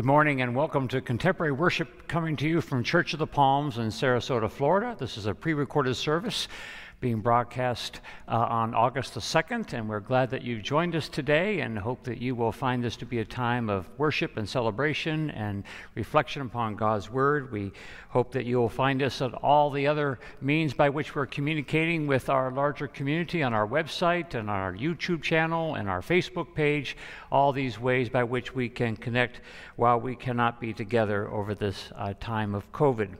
Good morning and welcome to contemporary worship coming to you from Church of the Palms in Sarasota, Florida. This is a pre recorded service being broadcast uh, on August the 2nd, and we're glad that you've joined us today and hope that you will find this to be a time of worship and celebration and reflection upon God's Word. We hope that you will find us at all the other means by which we're communicating with our larger community on our website and on our YouTube channel and our Facebook page, all these ways by which we can connect while we cannot be together over this uh, time of COVID.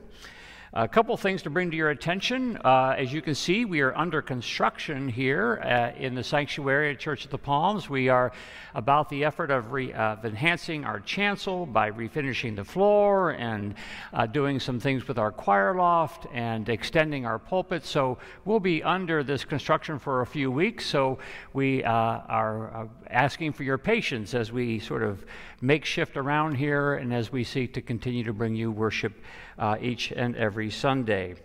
A couple things to bring to your attention. Uh, as you can see, we are under construction here uh, in the sanctuary at Church of the Palms. We are about the effort of, re, of enhancing our chancel by refinishing the floor and uh, doing some things with our choir loft and extending our pulpit. So we'll be under this construction for a few weeks. So we uh, are uh, asking for your patience as we sort of make shift around here and as we seek to continue to bring you worship each and every Sunday.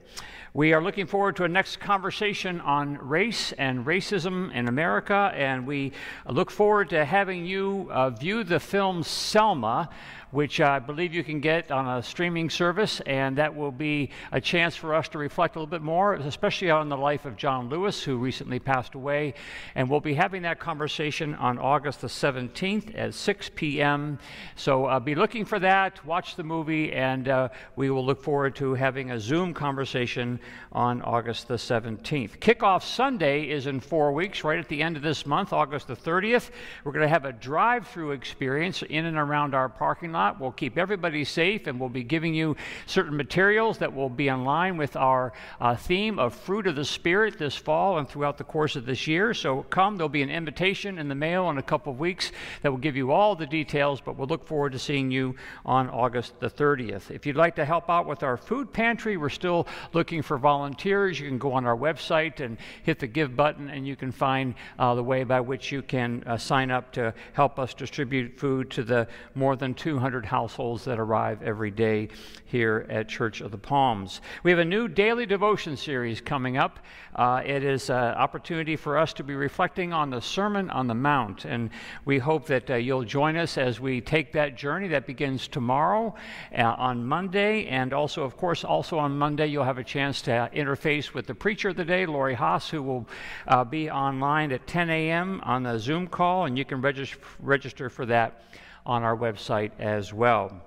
We are looking forward to a next conversation on race and racism in America, and we look forward to having you uh, view the film Selma which I believe you can get on a streaming service, and that will be a chance for us to reflect a little bit more, especially on the life of John Lewis, who recently passed away. And we'll be having that conversation on August the 17th at 6 p.m. So uh, be looking for that, watch the movie, and uh, we will look forward to having a Zoom conversation on August the 17th. Kickoff Sunday is in four weeks, right at the end of this month, August the 30th. We're going to have a drive through experience in and around our parking lot. We'll keep everybody safe and we'll be giving you certain materials that will be in line with our uh, theme of fruit of the Spirit this fall and throughout the course of this year. So come, there'll be an invitation in the mail in a couple of weeks that will give you all the details, but we'll look forward to seeing you on August the 30th. If you'd like to help out with our food pantry, we're still looking for volunteers. You can go on our website and hit the give button, and you can find uh, the way by which you can uh, sign up to help us distribute food to the more than 200 200 households that arrive every day here at Church of the Palms. We have a new daily devotion series coming up. Uh, it is an opportunity for us to be reflecting on the Sermon on the Mount, and we hope that uh, you'll join us as we take that journey that begins tomorrow uh, on Monday, and also, of course, also on Monday you'll have a chance to interface with the preacher of the day, Lori Haas, who will uh, be online at 10 a.m. on the Zoom call, and you can regis- register for that on our website as well.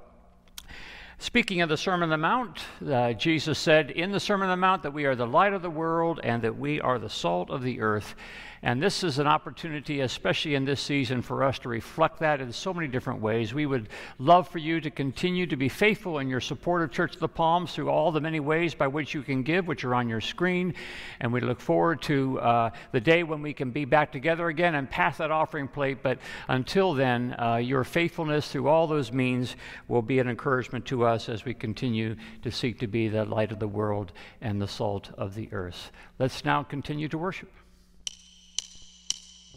Speaking of the Sermon on the Mount, uh, Jesus said in the Sermon on the Mount that we are the light of the world and that we are the salt of the earth. And this is an opportunity, especially in this season, for us to reflect that in so many different ways. We would love for you to continue to be faithful in your support of Church of the Palms through all the many ways by which you can give, which are on your screen. And we look forward to uh, the day when we can be back together again and pass that offering plate. But until then, uh, your faithfulness through all those means will be an encouragement to us as we continue to seek to be the light of the world and the salt of the earth. Let's now continue to worship.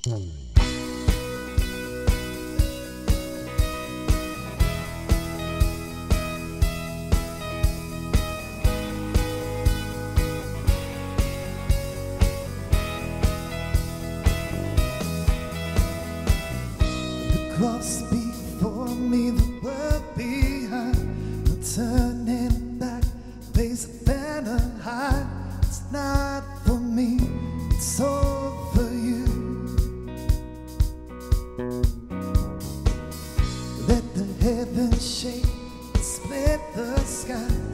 Mm. shade split the sky.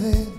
everything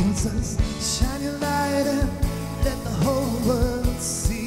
for light and let the whole world King.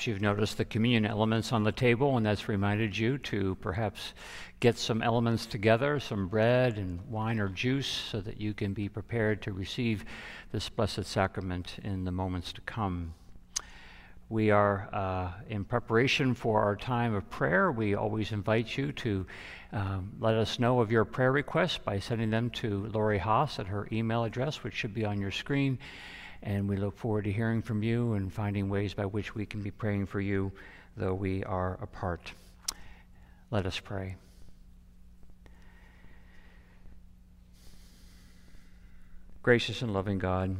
Perhaps you've noticed the communion elements on the table, and that's reminded you to perhaps get some elements together, some bread and wine or juice, so that you can be prepared to receive this blessed sacrament in the moments to come. We are uh, in preparation for our time of prayer. We always invite you to um, let us know of your prayer requests by sending them to Lori Haas at her email address, which should be on your screen. And we look forward to hearing from you and finding ways by which we can be praying for you, though we are apart. Let us pray. Gracious and loving God,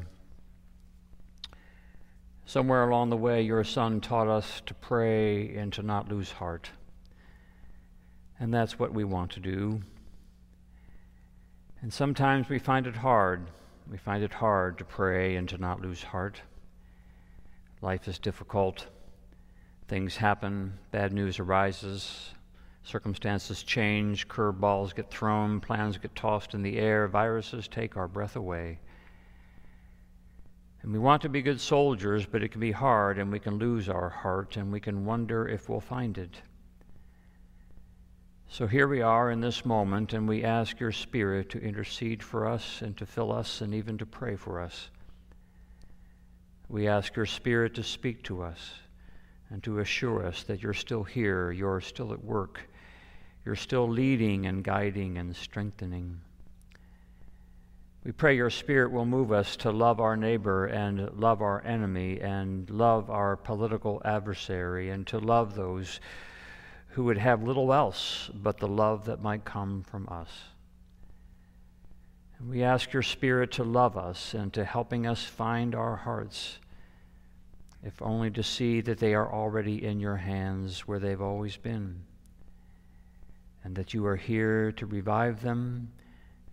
somewhere along the way, your Son taught us to pray and to not lose heart. And that's what we want to do. And sometimes we find it hard we find it hard to pray and to not lose heart. Life is difficult. Things happen, bad news arises, circumstances change, curveballs get thrown, plans get tossed in the air, viruses take our breath away. And we want to be good soldiers, but it can be hard, and we can lose our heart, and we can wonder if we'll find it. So here we are in this moment, and we ask your Spirit to intercede for us and to fill us and even to pray for us. We ask your Spirit to speak to us and to assure us that you're still here, you're still at work, you're still leading and guiding and strengthening. We pray your Spirit will move us to love our neighbor and love our enemy and love our political adversary and to love those who would have little else but the love that might come from us. And we ask your Spirit to love us and to helping us find our hearts, if only to see that they are already in your hands where they've always been, and that you are here to revive them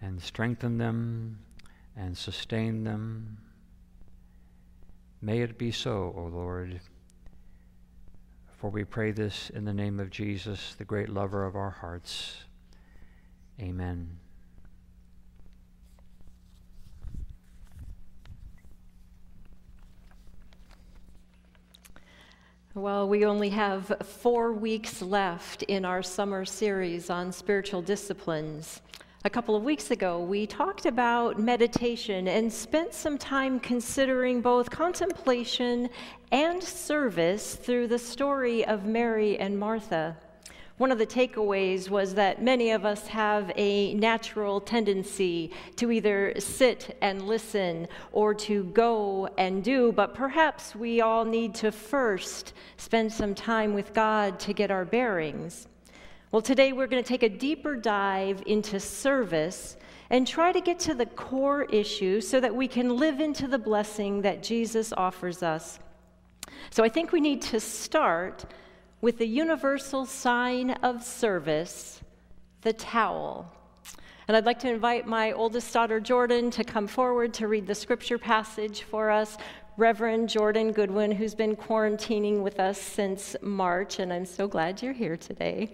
and strengthen them and sustain them. May it be so, O Lord. For we pray this in the name of Jesus, the great lover of our hearts. Amen. Well, we only have four weeks left in our summer series on spiritual disciplines. A couple of weeks ago, we talked about meditation and spent some time considering both contemplation and service through the story of Mary and Martha. One of the takeaways was that many of us have a natural tendency to either sit and listen or to go and do, but perhaps we all need to first spend some time with God to get our bearings. Well, today we're going to take a deeper dive into service and try to get to the core issue so that we can live into the blessing that Jesus offers us. So I think we need to start with the universal sign of service, the towel. And I'd like to invite my oldest daughter, Jordan, to come forward to read the scripture passage for us. Reverend Jordan Goodwin, who's been quarantining with us since March, and I'm so glad you're here today.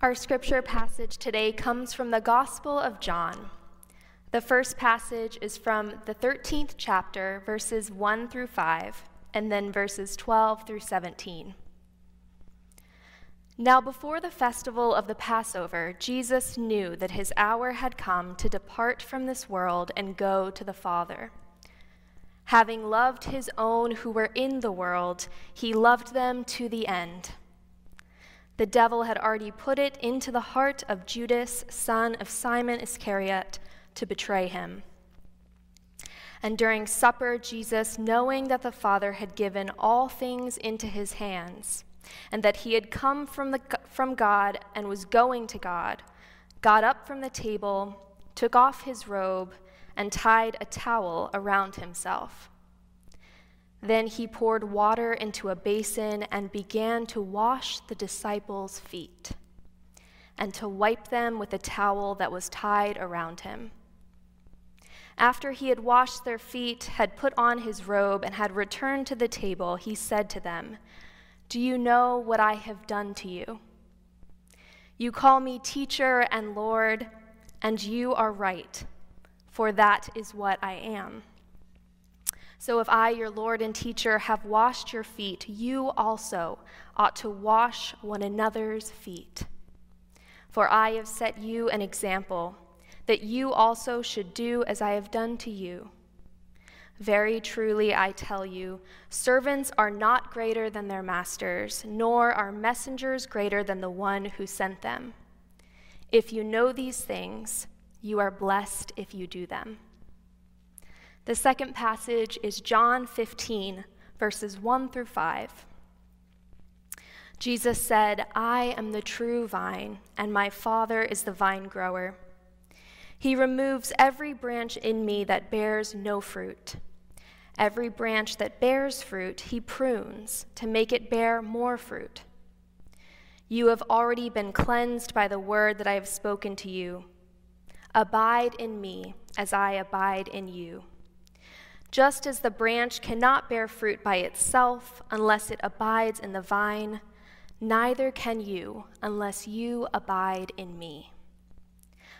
Our scripture passage today comes from the Gospel of John. The first passage is from the 13th chapter, verses 1 through 5, and then verses 12 through 17. Now, before the festival of the Passover, Jesus knew that his hour had come to depart from this world and go to the Father. Having loved his own who were in the world, he loved them to the end. The devil had already put it into the heart of Judas, son of Simon Iscariot, to betray him. And during supper, Jesus, knowing that the Father had given all things into his hands, and that he had come from, the, from God and was going to God, got up from the table, took off his robe, and tied a towel around himself. Then he poured water into a basin and began to wash the disciples' feet and to wipe them with a towel that was tied around him. After he had washed their feet, had put on his robe, and had returned to the table, he said to them, Do you know what I have done to you? You call me teacher and Lord, and you are right, for that is what I am. So if I, your Lord and teacher, have washed your feet, you also ought to wash one another's feet. For I have set you an example, that you also should do as I have done to you. Very truly, I tell you, servants are not greater than their masters, nor are messengers greater than the one who sent them. If you know these things, you are blessed if you do them. The second passage is John 15, verses 1 through 5. Jesus said, I am the true vine, and my Father is the vine grower. He removes every branch in me that bears no fruit. Every branch that bears fruit, he prunes to make it bear more fruit. You have already been cleansed by the word that I have spoken to you. Abide in me as I abide in you. Just as the branch cannot bear fruit by itself unless it abides in the vine, neither can you unless you abide in me.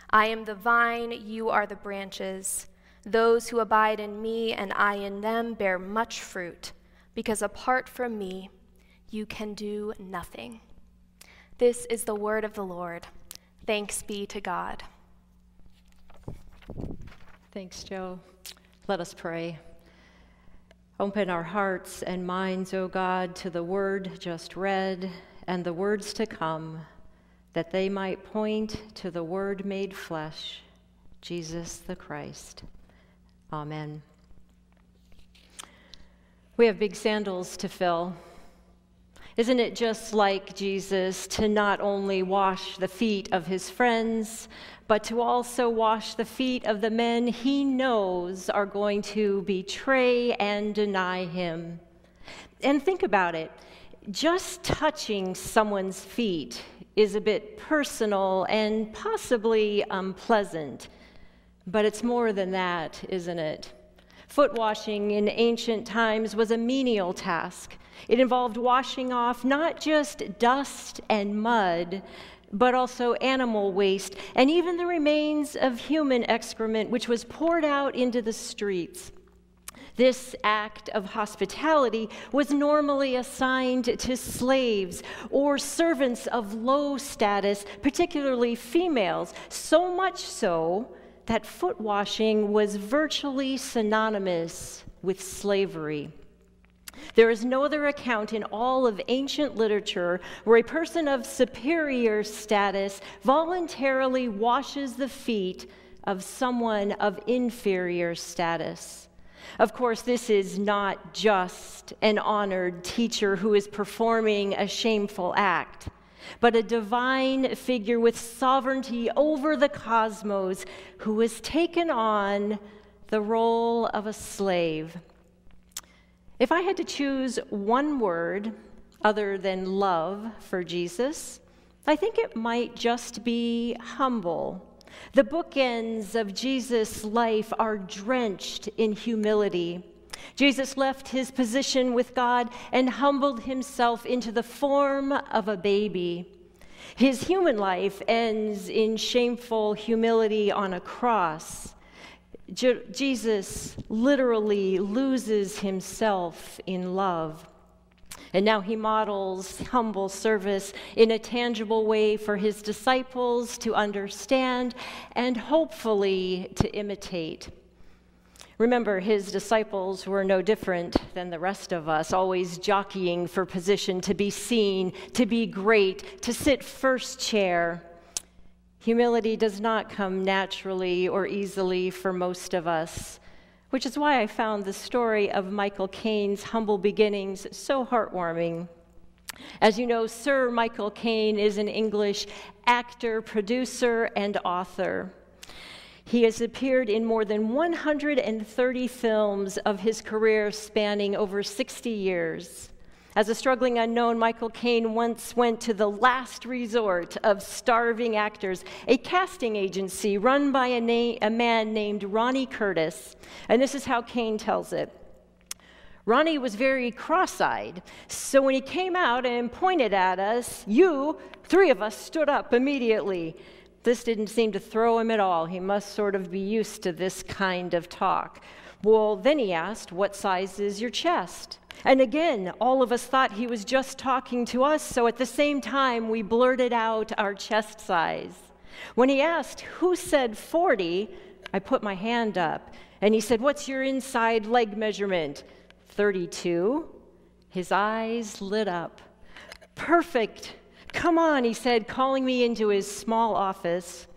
I am the vine, you are the branches. Those who abide in me and I in them bear much fruit, because apart from me, you can do nothing. This is the word of the Lord. Thanks be to God. Thanks, Joe. Let us pray. Open our hearts and minds, O God, to the word just read and the words to come, that they might point to the word made flesh, Jesus the Christ. Amen. We have big sandals to fill. Isn't it just like Jesus to not only wash the feet of his friends, but to also wash the feet of the men he knows are going to betray and deny him? And think about it just touching someone's feet is a bit personal and possibly unpleasant, but it's more than that, isn't it? Foot washing in ancient times was a menial task. It involved washing off not just dust and mud, but also animal waste and even the remains of human excrement, which was poured out into the streets. This act of hospitality was normally assigned to slaves or servants of low status, particularly females, so much so that foot washing was virtually synonymous with slavery. There is no other account in all of ancient literature where a person of superior status voluntarily washes the feet of someone of inferior status. Of course, this is not just an honored teacher who is performing a shameful act but a divine figure with sovereignty over the cosmos who has taken on the role of a slave. If I had to choose one word other than love for Jesus, I think it might just be humble. The bookends of Jesus' life are drenched in humility. Jesus left his position with God and humbled himself into the form of a baby. His human life ends in shameful humility on a cross. Je- Jesus literally loses himself in love. And now he models humble service in a tangible way for his disciples to understand and hopefully to imitate. Remember, his disciples were no different than the rest of us, always jockeying for position, to be seen, to be great, to sit first chair. Humility does not come naturally or easily for most of us, which is why I found the story of Michael Caine's humble beginnings so heartwarming. As you know, Sir Michael Caine is an English actor, producer, and author. He has appeared in more than 130 films of his career spanning over 60 years. As a struggling unknown, Michael Caine once went to the last resort of starving actors, a casting agency run by a, na- a man named Ronnie Curtis. And this is how Caine tells it. Ronnie was very cross eyed, so when he came out and pointed at us, you, three of us, stood up immediately. This didn't seem to throw him at all. He must sort of be used to this kind of talk. Well, then he asked, What size is your chest? And again, all of us thought he was just talking to us, so at the same time, we blurted out our chest size. When he asked, Who said 40? I put my hand up, and he said, What's your inside leg measurement? 32. His eyes lit up. Perfect. Come on, he said, calling me into his small office.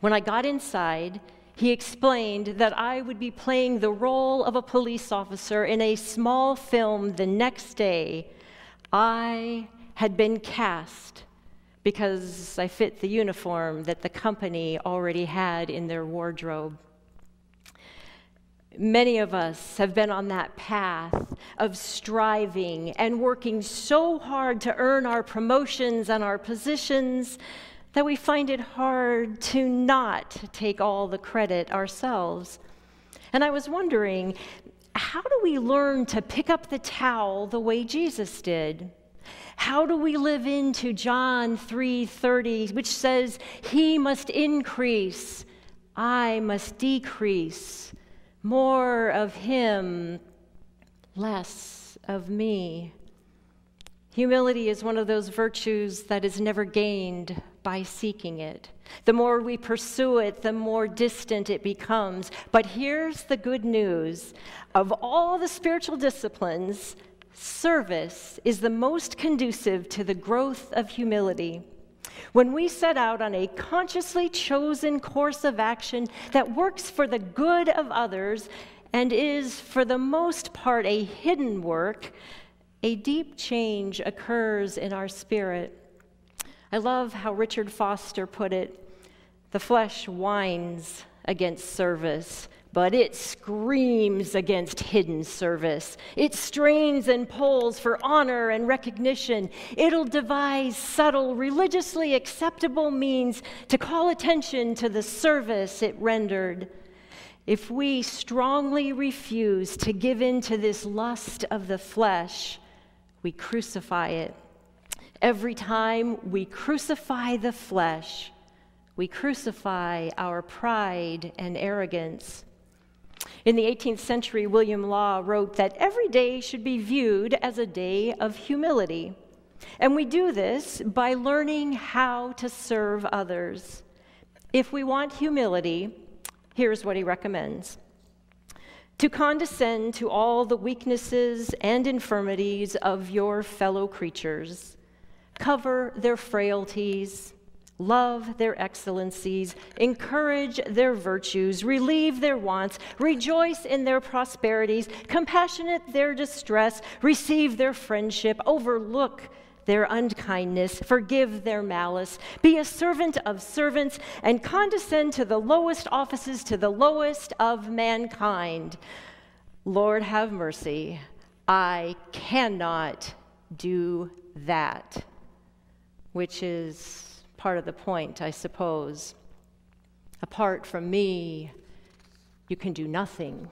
When I got inside, he explained that I would be playing the role of a police officer in a small film the next day. I had been cast because I fit the uniform that the company already had in their wardrobe. Many of us have been on that path of striving and working so hard to earn our promotions and our positions that we find it hard to not take all the credit ourselves. And I was wondering, how do we learn to pick up the towel the way Jesus did? How do we live into John 3:30 which says he must increase, I must decrease, more of him, less of me? Humility is one of those virtues that is never gained by seeking it. The more we pursue it, the more distant it becomes. But here's the good news of all the spiritual disciplines, service is the most conducive to the growth of humility. When we set out on a consciously chosen course of action that works for the good of others and is, for the most part, a hidden work, a deep change occurs in our spirit. I love how Richard Foster put it the flesh whines against service, but it screams against hidden service. It strains and pulls for honor and recognition. It'll devise subtle, religiously acceptable means to call attention to the service it rendered. If we strongly refuse to give in to this lust of the flesh, we crucify it. Every time we crucify the flesh, we crucify our pride and arrogance. In the 18th century, William Law wrote that every day should be viewed as a day of humility. And we do this by learning how to serve others. If we want humility, here's what he recommends to condescend to all the weaknesses and infirmities of your fellow creatures cover their frailties, love their excellencies, encourage their virtues, relieve their wants, rejoice in their prosperities, compassionate their distress, receive their friendship, overlook their unkindness, forgive their malice, be a servant of servants, and condescend to the lowest offices, to the lowest of mankind. Lord, have mercy. I cannot do that which is part of the point, I suppose. Apart from me, you can do nothing.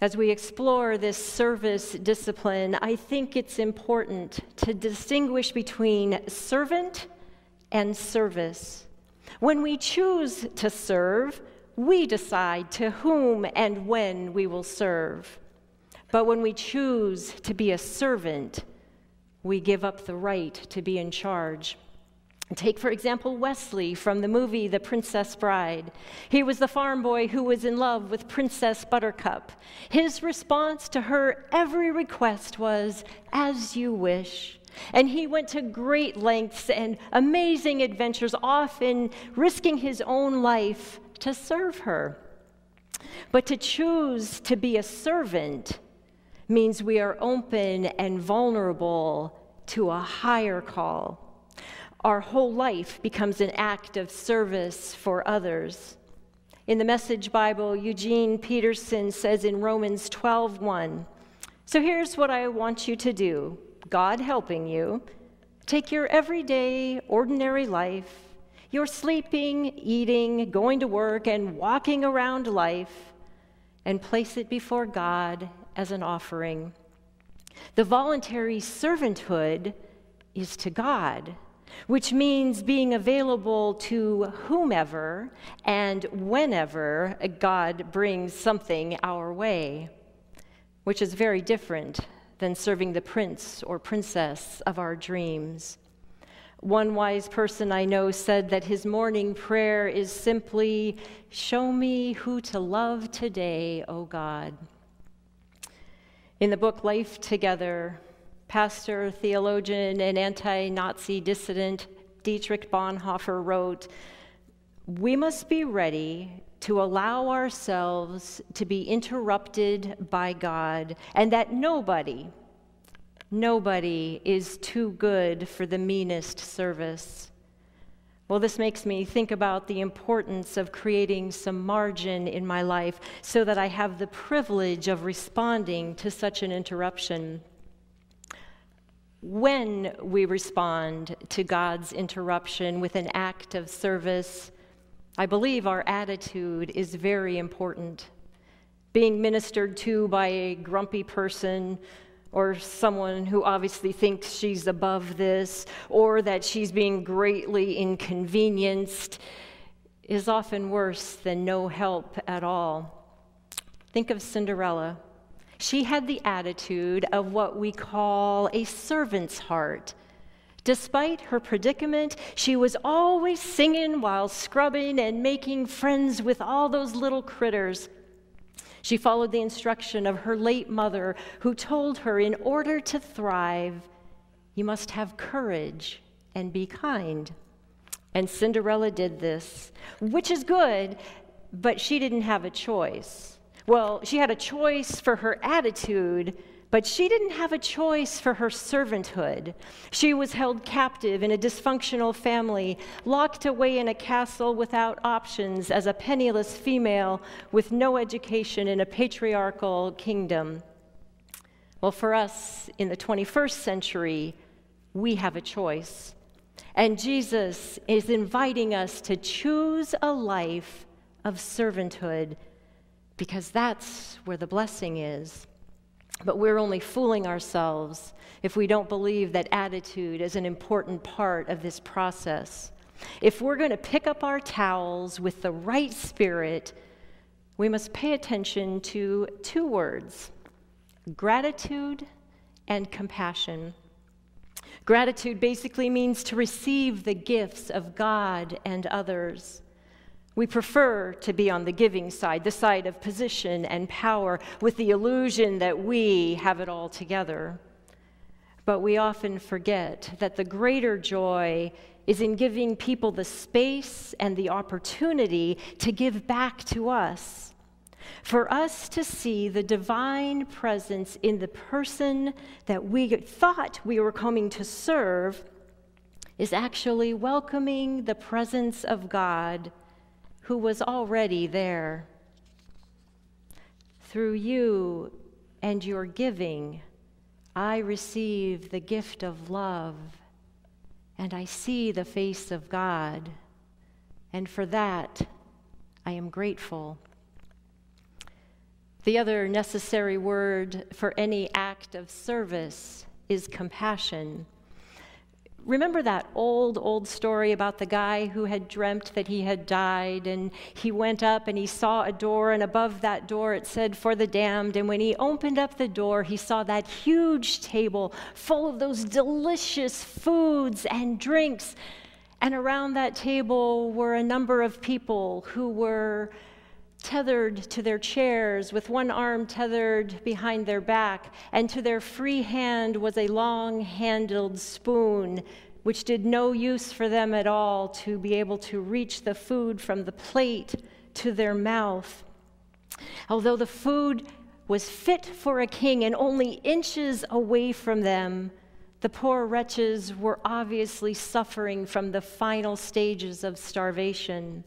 As we explore this service discipline, I think it's important to distinguish between servant and service. When we choose to serve, we decide to whom and when we will serve. But when we choose to be a servant, we give up the right to be in charge. Take, for example, Wesley from the movie The Princess Bride. He was the farm boy who was in love with Princess Buttercup. His response to her every request was, As you wish. And he went to great lengths and amazing adventures, often risking his own life to serve her. But to choose to be a servant means we are open and vulnerable to a higher call. Our whole life becomes an act of service for others. In the Message Bible, Eugene Peterson says in Romans 12:1, "So here's what I want you to do, God helping you, take your everyday ordinary life, your sleeping, eating, going to work and walking around life and place it before God as an offering. The voluntary servanthood is to God. which means being available to whomever and whenever God brings something our way, which is very different than serving the prince or princess of our dreams. One wise person I know said that his morning prayer is simply, Show me who to love today, O God. In the book Life Together, pastor, theologian, and anti Nazi dissident Dietrich Bonhoeffer wrote We must be ready to allow ourselves to be interrupted by God, and that nobody, nobody is too good for the meanest service. Well, this makes me think about the importance of creating some margin in my life so that I have the privilege of responding to such an interruption. When we respond to God's interruption with an act of service, I believe our attitude is very important. Being ministered to by a grumpy person or someone who obviously thinks she's above this or that she's being greatly inconvenienced is often worse than no help at all. Think of Cinderella. She had the attitude of what we call a servant's heart. Despite her predicament, she was always singing while scrubbing and making friends with all those little critters. She followed the instruction of her late mother, who told her in order to thrive, you must have courage and be kind. And Cinderella did this, which is good, but she didn't have a choice. Well, she had a choice for her attitude, but she didn't have a choice for her servanthood. She was held captive in a dysfunctional family, locked away in a castle without options as a penniless female with no education in a patriarchal kingdom. Well, for us in the 21st century, we have a choice. And Jesus is inviting us to choose a life of servanthood because that's where the blessing is. But we're only fooling ourselves if we don't believe that attitude is an important part of this process. If we're going to pick up our towels with the right spirit, we must pay attention to two words gratitude and compassion. Gratitude basically means to receive the gifts of God and others. We prefer to be on the giving side, the side of position and power, with the illusion that we have it all together. But we often forget that the greater joy is in giving people the space and the opportunity to give back to us. For us to see the divine presence in the person that we thought we were coming to serve is actually welcoming the presence of God who was already there. Through you and your giving, I receive the gift of love, and I see the face of God, and for that I am grateful. The other necessary word for any act of service is compassion. Remember that old, old story about the guy who had dreamt that he had died, and he went up and he saw a door, and above that door it said, For the damned. And when he opened up the door, he saw that huge table full of those delicious foods and drinks. And around that table were a number of people who were tethered to their chairs, with one arm tethered behind their back, and to their free hand was a long handled spoon, which did no use for them at all to be able to reach the food from the plate to their mouth. Although the food was fit for a king and only inches away from them, the poor wretches were obviously suffering from the final stages of starvation.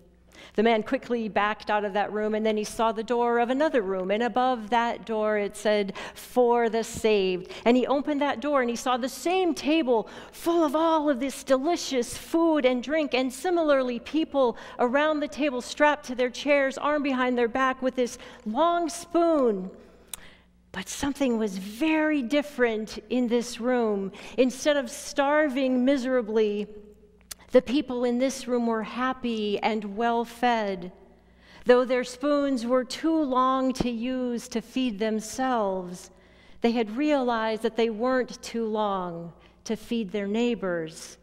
The man quickly backed out of that room, and then he saw the door of another room. And above that door, it said, For the saved. And he opened that door, and he saw the same table full of all of this delicious food and drink. And similarly, people around the table strapped to their chairs, arm behind their back, with this long spoon. But something was very different in this room. Instead of starving miserably, The people in this room were happy and well fed, though their spoons were too long to use to feed themselves. They had realized that they weren't too long to feed their neighbors.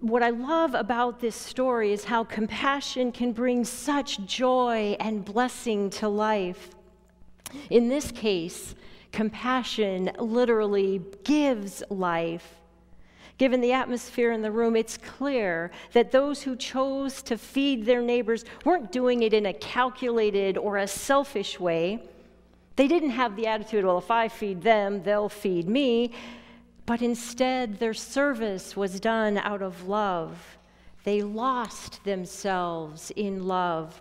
What I love about this story is how compassion can bring such joy and blessing to life. In this case, compassion literally gives life. Given the atmosphere in the room, it's clear that those who chose to feed their neighbors weren't doing it in a calculated or a selfish way. They didn't have the attitude, well, if I feed them, they'll feed me. But instead, their service was done out of love. They lost themselves in love.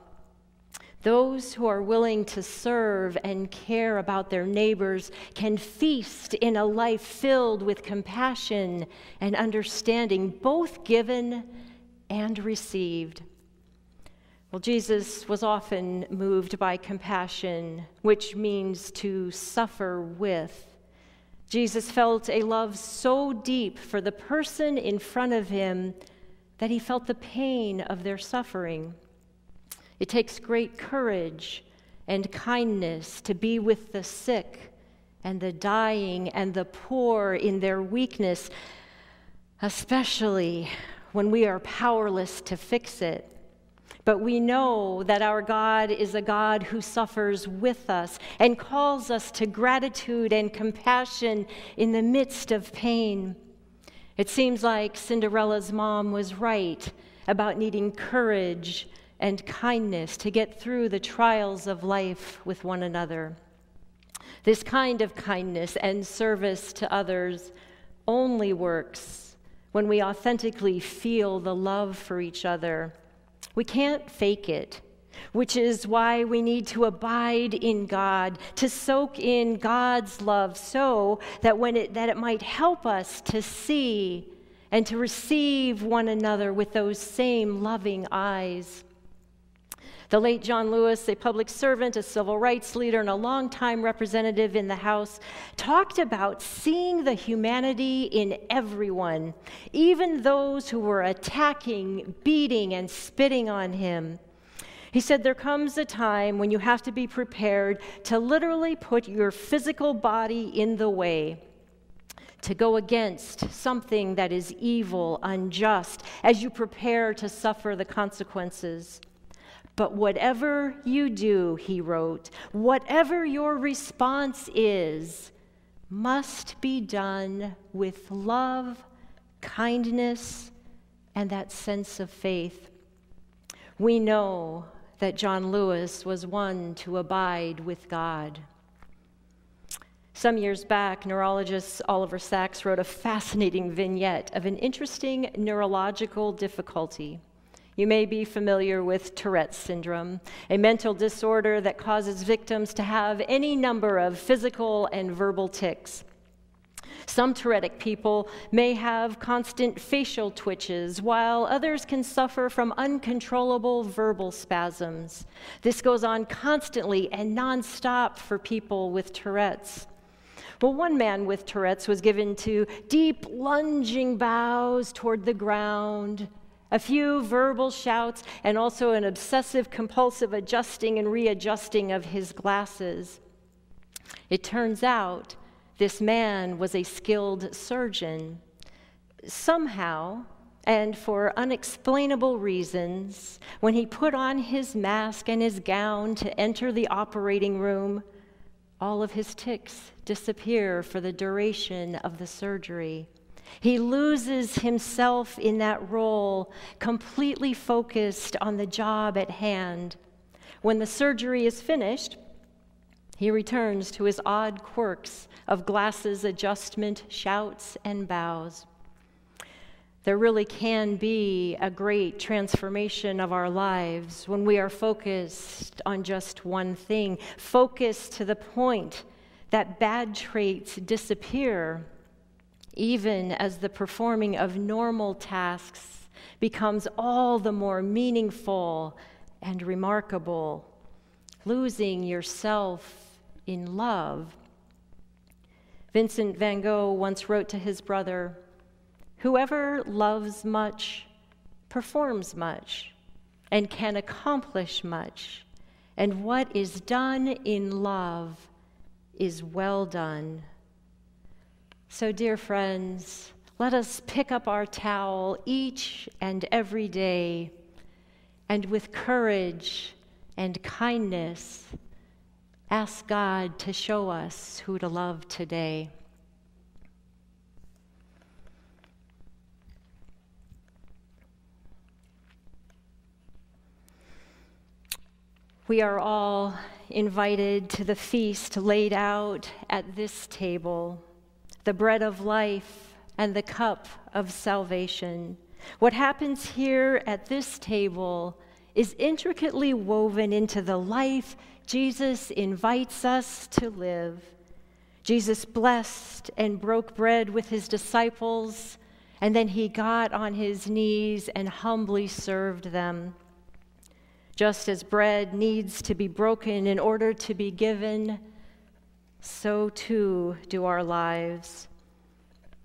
Those who are willing to serve and care about their neighbors can feast in a life filled with compassion and understanding, both given and received. Well, Jesus was often moved by compassion, which means to suffer with. Jesus felt a love so deep for the person in front of him that he felt the pain of their suffering. It takes great courage and kindness to be with the sick and the dying and the poor in their weakness, especially when we are powerless to fix it. But we know that our God is a God who suffers with us and calls us to gratitude and compassion in the midst of pain. It seems like Cinderella's mom was right about needing courage and kindness to get through the trials of life with one another. This kind of kindness and service to others only works when we authentically feel the love for each other we can't fake it, which is why we need to abide in God, to soak in God's love so that when it that it might help us to see and to receive one another with those same loving eyes. The late John Lewis, a public servant, a civil rights leader, and a longtime representative in the House, talked about seeing the humanity in everyone, even those who were attacking, beating, and spitting on him. He said, There comes a time when you have to be prepared to literally put your physical body in the way to go against something that is evil, unjust, as you prepare to suffer the consequences. But whatever you do, he wrote, whatever your response is, must be done with love, kindness, and that sense of faith. We know that John Lewis was one to abide with God. Some years back, neurologist Oliver Sacks wrote a fascinating vignette of an interesting neurological difficulty. You may be familiar with Tourette's syndrome, a mental disorder that causes victims to have any number of physical and verbal tics. Some Tourettic people may have constant facial twitches, while others can suffer from uncontrollable verbal spasms. This goes on constantly and nonstop for people with Tourette's. Well, one man with Tourette's was given to deep lunging bows toward the ground, a few verbal shouts, and also an obsessive compulsive adjusting and readjusting of his glasses. It turns out this man was a skilled surgeon. Somehow, and for unexplainable reasons, when he put on his mask and his gown to enter the operating room, all of his tics disappear for the duration of the surgery. He loses himself in that role, completely focused on the job at hand. When the surgery is finished, he returns to his odd quirks of glasses adjustment, shouts, and bows. There really can be a great transformation of our lives when we are focused on just one thing, focused to the point that bad traits disappear even as the performing of normal tasks becomes all the more meaningful and remarkable, losing yourself in love. Vincent van Gogh once wrote to his brother Whoever loves much performs much and can accomplish much. And what is done in love is well done. So, dear friends, let us pick up our towel each and every day and with courage and kindness ask God to show us who to love today. We are all invited to the feast laid out at this table, the bread of life and the cup of salvation. What happens here at this table is intricately woven into the life Jesus invites us to live. Jesus blessed and broke bread with his disciples, and then he got on his knees and humbly served them. Just as bread needs to be broken in order to be given, so too do our lives.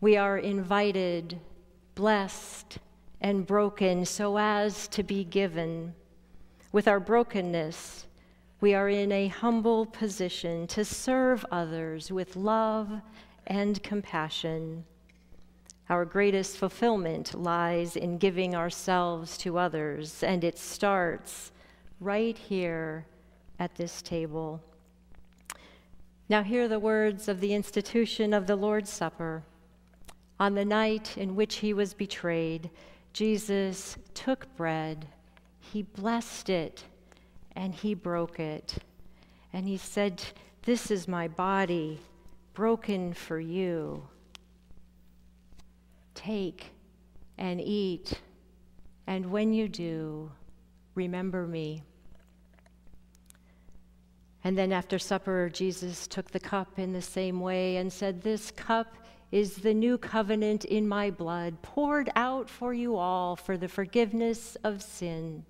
We are invited, blessed, and broken so as to be given. With our brokenness, we are in a humble position to serve others with love and compassion. Our greatest fulfillment lies in giving ourselves to others, and it starts right here at this table. Now, hear the words of the institution of the Lord's Supper. On the night in which he was betrayed, Jesus took bread, he blessed it, and he broke it. And he said, This is my body broken for you. Take and eat, and when you do, remember me. And then after supper, Jesus took the cup in the same way and said, This cup is the new covenant in my blood, poured out for you all for the forgiveness of sin.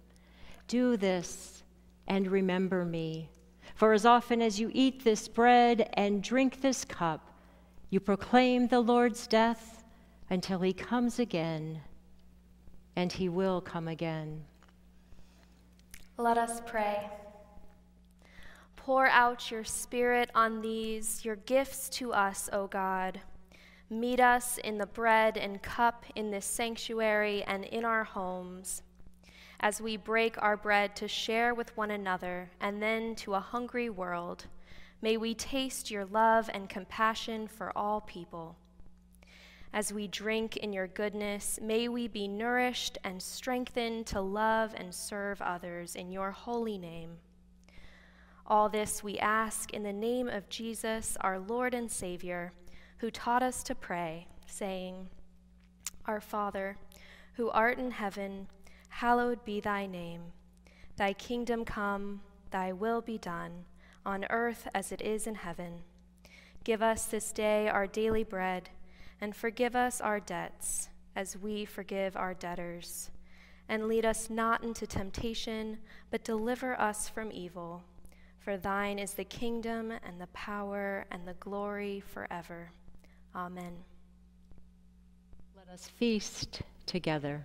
Do this and remember me. For as often as you eat this bread and drink this cup, you proclaim the Lord's death until he comes again, and he will come again. Let us pray. Pour out your Spirit on these, your gifts to us, O God. Meet us in the bread and cup in this sanctuary and in our homes. As we break our bread to share with one another and then to a hungry world, may we taste your love and compassion for all people. As we drink in your goodness, may we be nourished and strengthened to love and serve others in your holy name. All this we ask in the name of Jesus, our Lord and Savior, who taught us to pray, saying, Our Father, who art in heaven, hallowed be thy name. Thy kingdom come, thy will be done, on earth as it is in heaven. Give us this day our daily bread, and forgive us our debts, as we forgive our debtors. And lead us not into temptation, but deliver us from evil. For thine is the kingdom and the power and the glory forever. Amen. Let us feast together.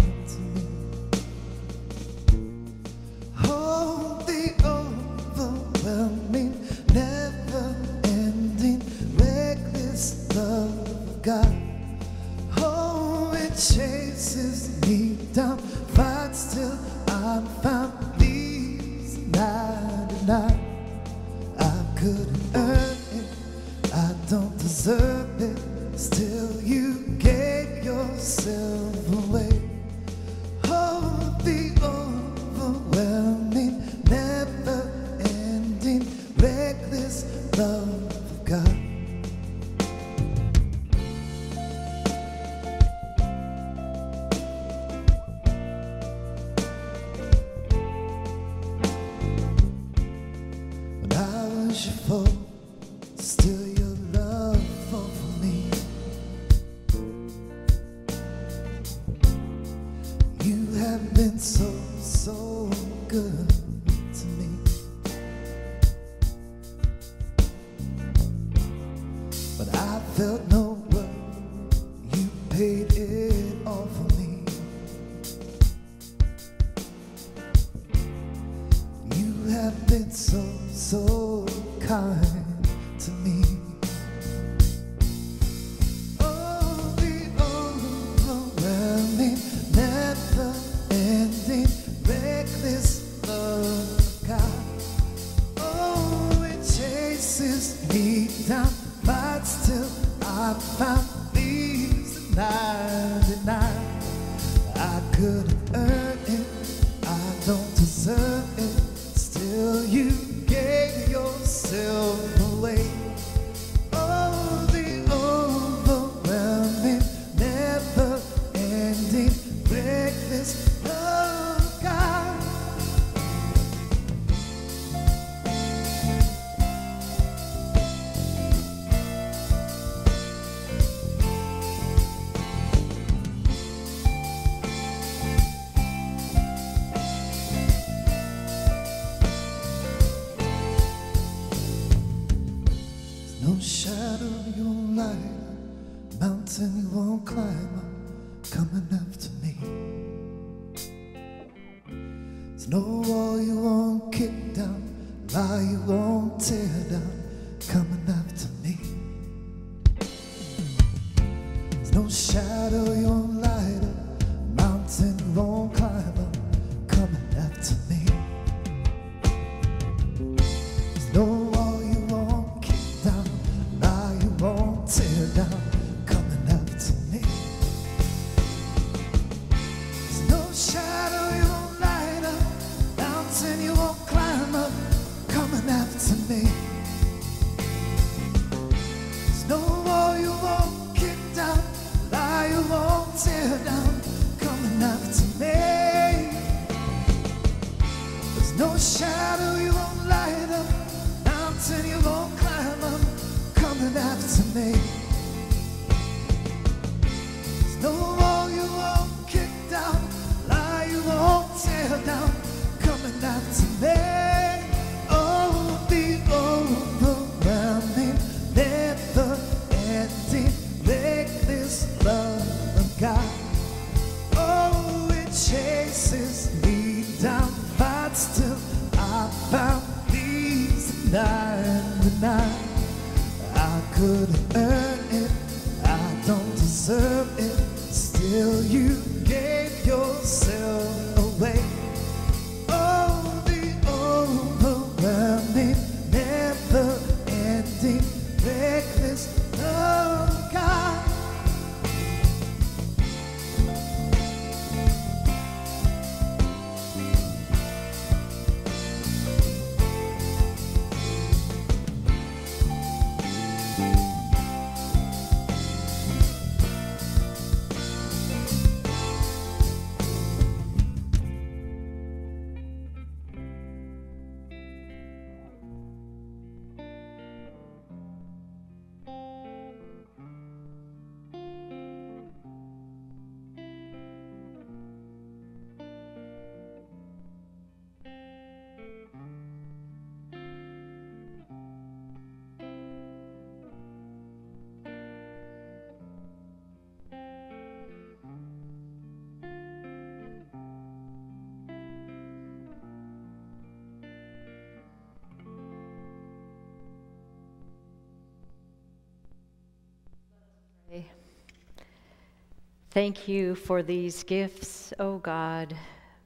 Thank you for these gifts, O oh God.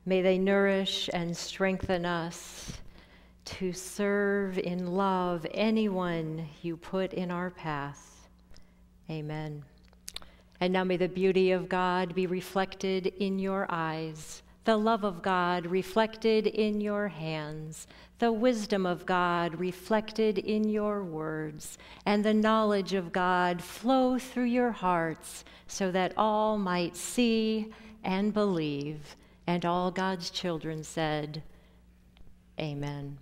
May they nourish and strengthen us to serve in love anyone you put in our path. Amen. And now may the beauty of God be reflected in your eyes, the love of God reflected in your hands, the wisdom of God reflected in your words, and the knowledge of God flow through your hearts so that all might see and believe. And all God's children said, Amen.